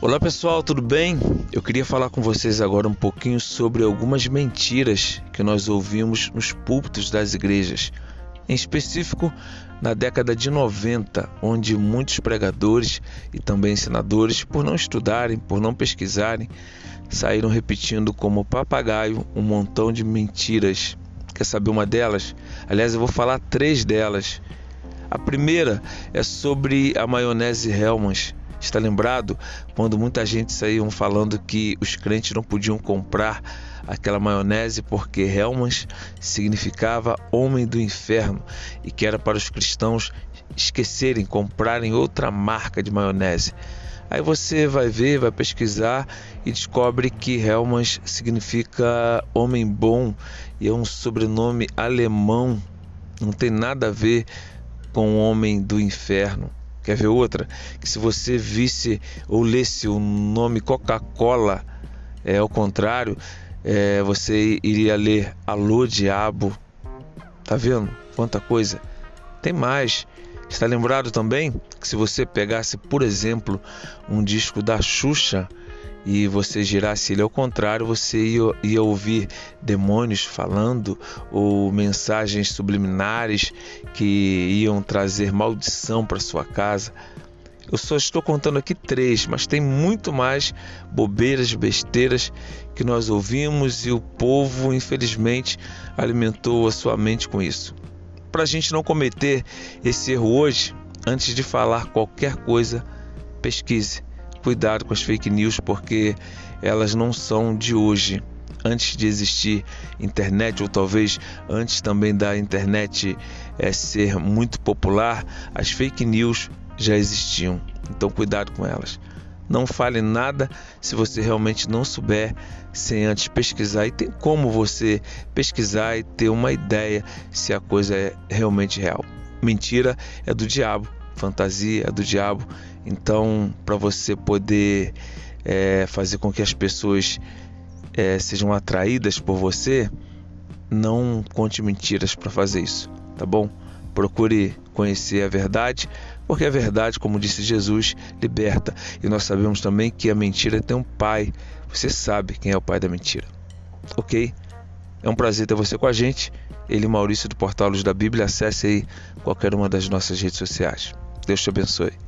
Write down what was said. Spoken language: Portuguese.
Olá pessoal, tudo bem? Eu queria falar com vocês agora um pouquinho sobre algumas mentiras que nós ouvimos nos púlpitos das igrejas. Em específico, na década de 90, onde muitos pregadores e também ensinadores, por não estudarem, por não pesquisarem, saíram repetindo como papagaio um montão de mentiras. Quer saber uma delas? Aliás, eu vou falar três delas. A primeira é sobre a maionese Hellmann's Está lembrado quando muita gente saiu falando que os crentes não podiam comprar aquela maionese porque Helmans significava homem do inferno e que era para os cristãos esquecerem, comprarem outra marca de maionese. Aí você vai ver, vai pesquisar e descobre que Helmans significa homem bom e é um sobrenome alemão, não tem nada a ver com homem do inferno. Quer ver outra? Que se você visse ou lesse o nome Coca-Cola, é ao contrário, é, você iria ler Alô Diabo. Tá vendo? Quanta coisa. Tem mais. Está lembrado também que se você pegasse, por exemplo, um disco da Xuxa e você girasse ele ao contrário, você ia, ia ouvir demônios falando ou mensagens subliminares que iam trazer maldição para sua casa. Eu só estou contando aqui três, mas tem muito mais bobeiras, besteiras que nós ouvimos e o povo, infelizmente, alimentou a sua mente com isso. Para a gente não cometer esse erro hoje, antes de falar qualquer coisa, pesquise cuidado com as fake news porque elas não são de hoje. Antes de existir internet, ou talvez antes também da internet é, ser muito popular, as fake news já existiam. Então, cuidado com elas. Não fale nada se você realmente não souber, sem antes pesquisar. E tem como você pesquisar e ter uma ideia se a coisa é realmente real. Mentira é do diabo fantasia do diabo. Então, para você poder é, fazer com que as pessoas é, sejam atraídas por você, não conte mentiras para fazer isso, tá bom? Procure conhecer a verdade, porque a verdade, como disse Jesus, liberta. E nós sabemos também que a mentira tem um pai. Você sabe quem é o pai da mentira, ok? É um prazer ter você com a gente. Ele, Maurício do Portal Luz da Bíblia, acesse aí qualquer uma das nossas redes sociais. Deus te abençoe.